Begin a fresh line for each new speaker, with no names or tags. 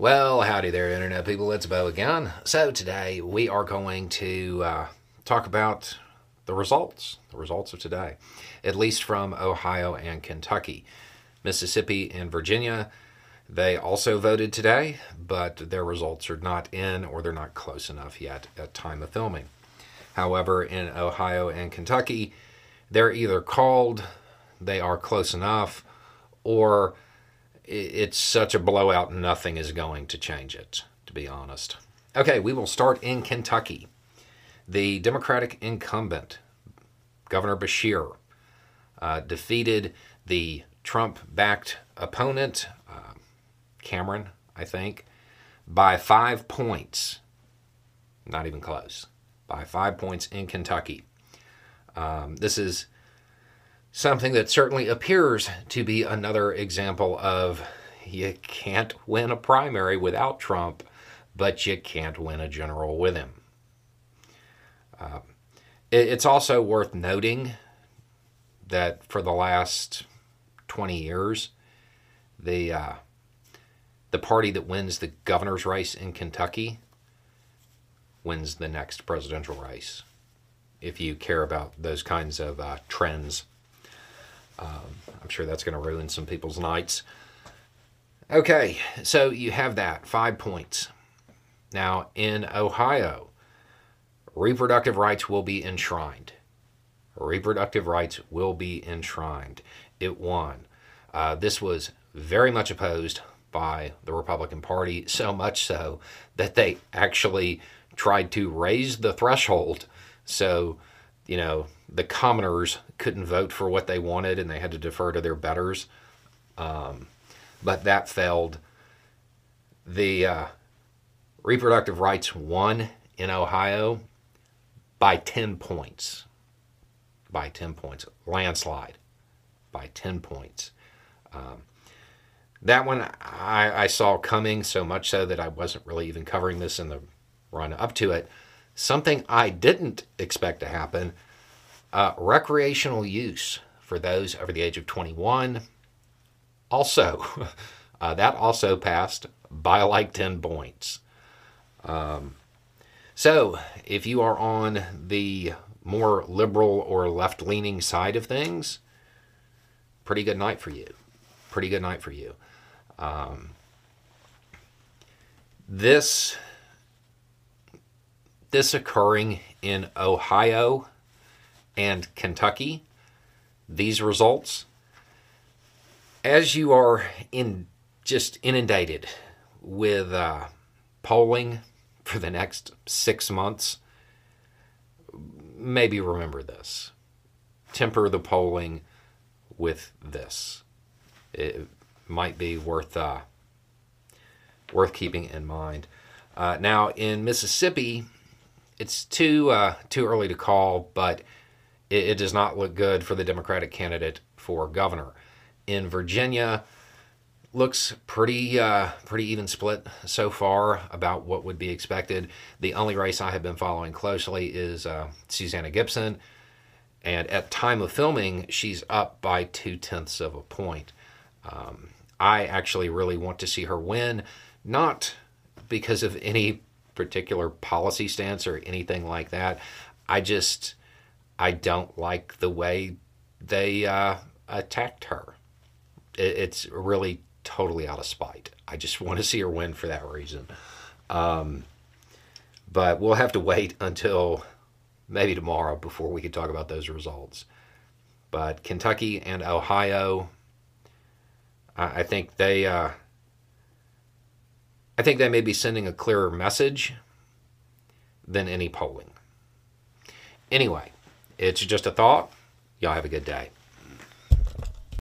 Well, howdy there, Internet people. It's Beau again. So, today we are going to uh, talk about the results, the results of today, at least from Ohio and Kentucky. Mississippi and Virginia, they also voted today, but their results are not in or they're not close enough yet at time of filming. However, in Ohio and Kentucky, they're either called, they are close enough, or it's such a blowout, nothing is going to change it, to be honest. Okay, we will start in Kentucky. The Democratic incumbent, Governor Beshear, uh, defeated the Trump backed opponent, uh, Cameron, I think, by five points. Not even close. By five points in Kentucky. Um, this is something that certainly appears to be another example of you can't win a primary without Trump, but you can't win a general with him. Uh, it, it's also worth noting that for the last 20 years, the uh, the party that wins the governor's race in Kentucky wins the next presidential race. If you care about those kinds of uh, trends um, I'm sure that's going to ruin some people's nights. Okay, so you have that five points. Now, in Ohio, reproductive rights will be enshrined. Reproductive rights will be enshrined. It won. Uh, this was very much opposed by the Republican Party, so much so that they actually tried to raise the threshold so, you know, the commoners couldn't vote for what they wanted and they had to defer to their betters. Um, but that failed. The uh, reproductive rights won in Ohio by 10 points. By 10 points. Landslide by 10 points. Um, that one I, I saw coming so much so that I wasn't really even covering this in the run up to it. Something I didn't expect to happen uh, recreational use for those over the age of 21. Also, uh, that also passed by like 10 points. Um, so, if you are on the more liberal or left leaning side of things, pretty good night for you. Pretty good night for you. Um, this this occurring in Ohio and Kentucky, these results, as you are in just inundated with uh, polling for the next six months, maybe remember this. Temper the polling with this. It might be worth uh, worth keeping in mind. Uh, now in Mississippi, it's too uh, too early to call, but it, it does not look good for the Democratic candidate for governor. In Virginia, looks pretty uh, pretty even split so far about what would be expected. The only race I have been following closely is uh, Susanna Gibson, and at time of filming, she's up by two tenths of a point. Um, I actually really want to see her win, not because of any particular policy stance or anything like that. I just I don't like the way they uh, attacked her. It, it's really totally out of spite. I just want to see her win for that reason. Um, but we'll have to wait until maybe tomorrow before we can talk about those results. But Kentucky and Ohio, I, I think they, uh, I think that may be sending a clearer message than any polling. Anyway, it's just a thought. Y'all have a good day.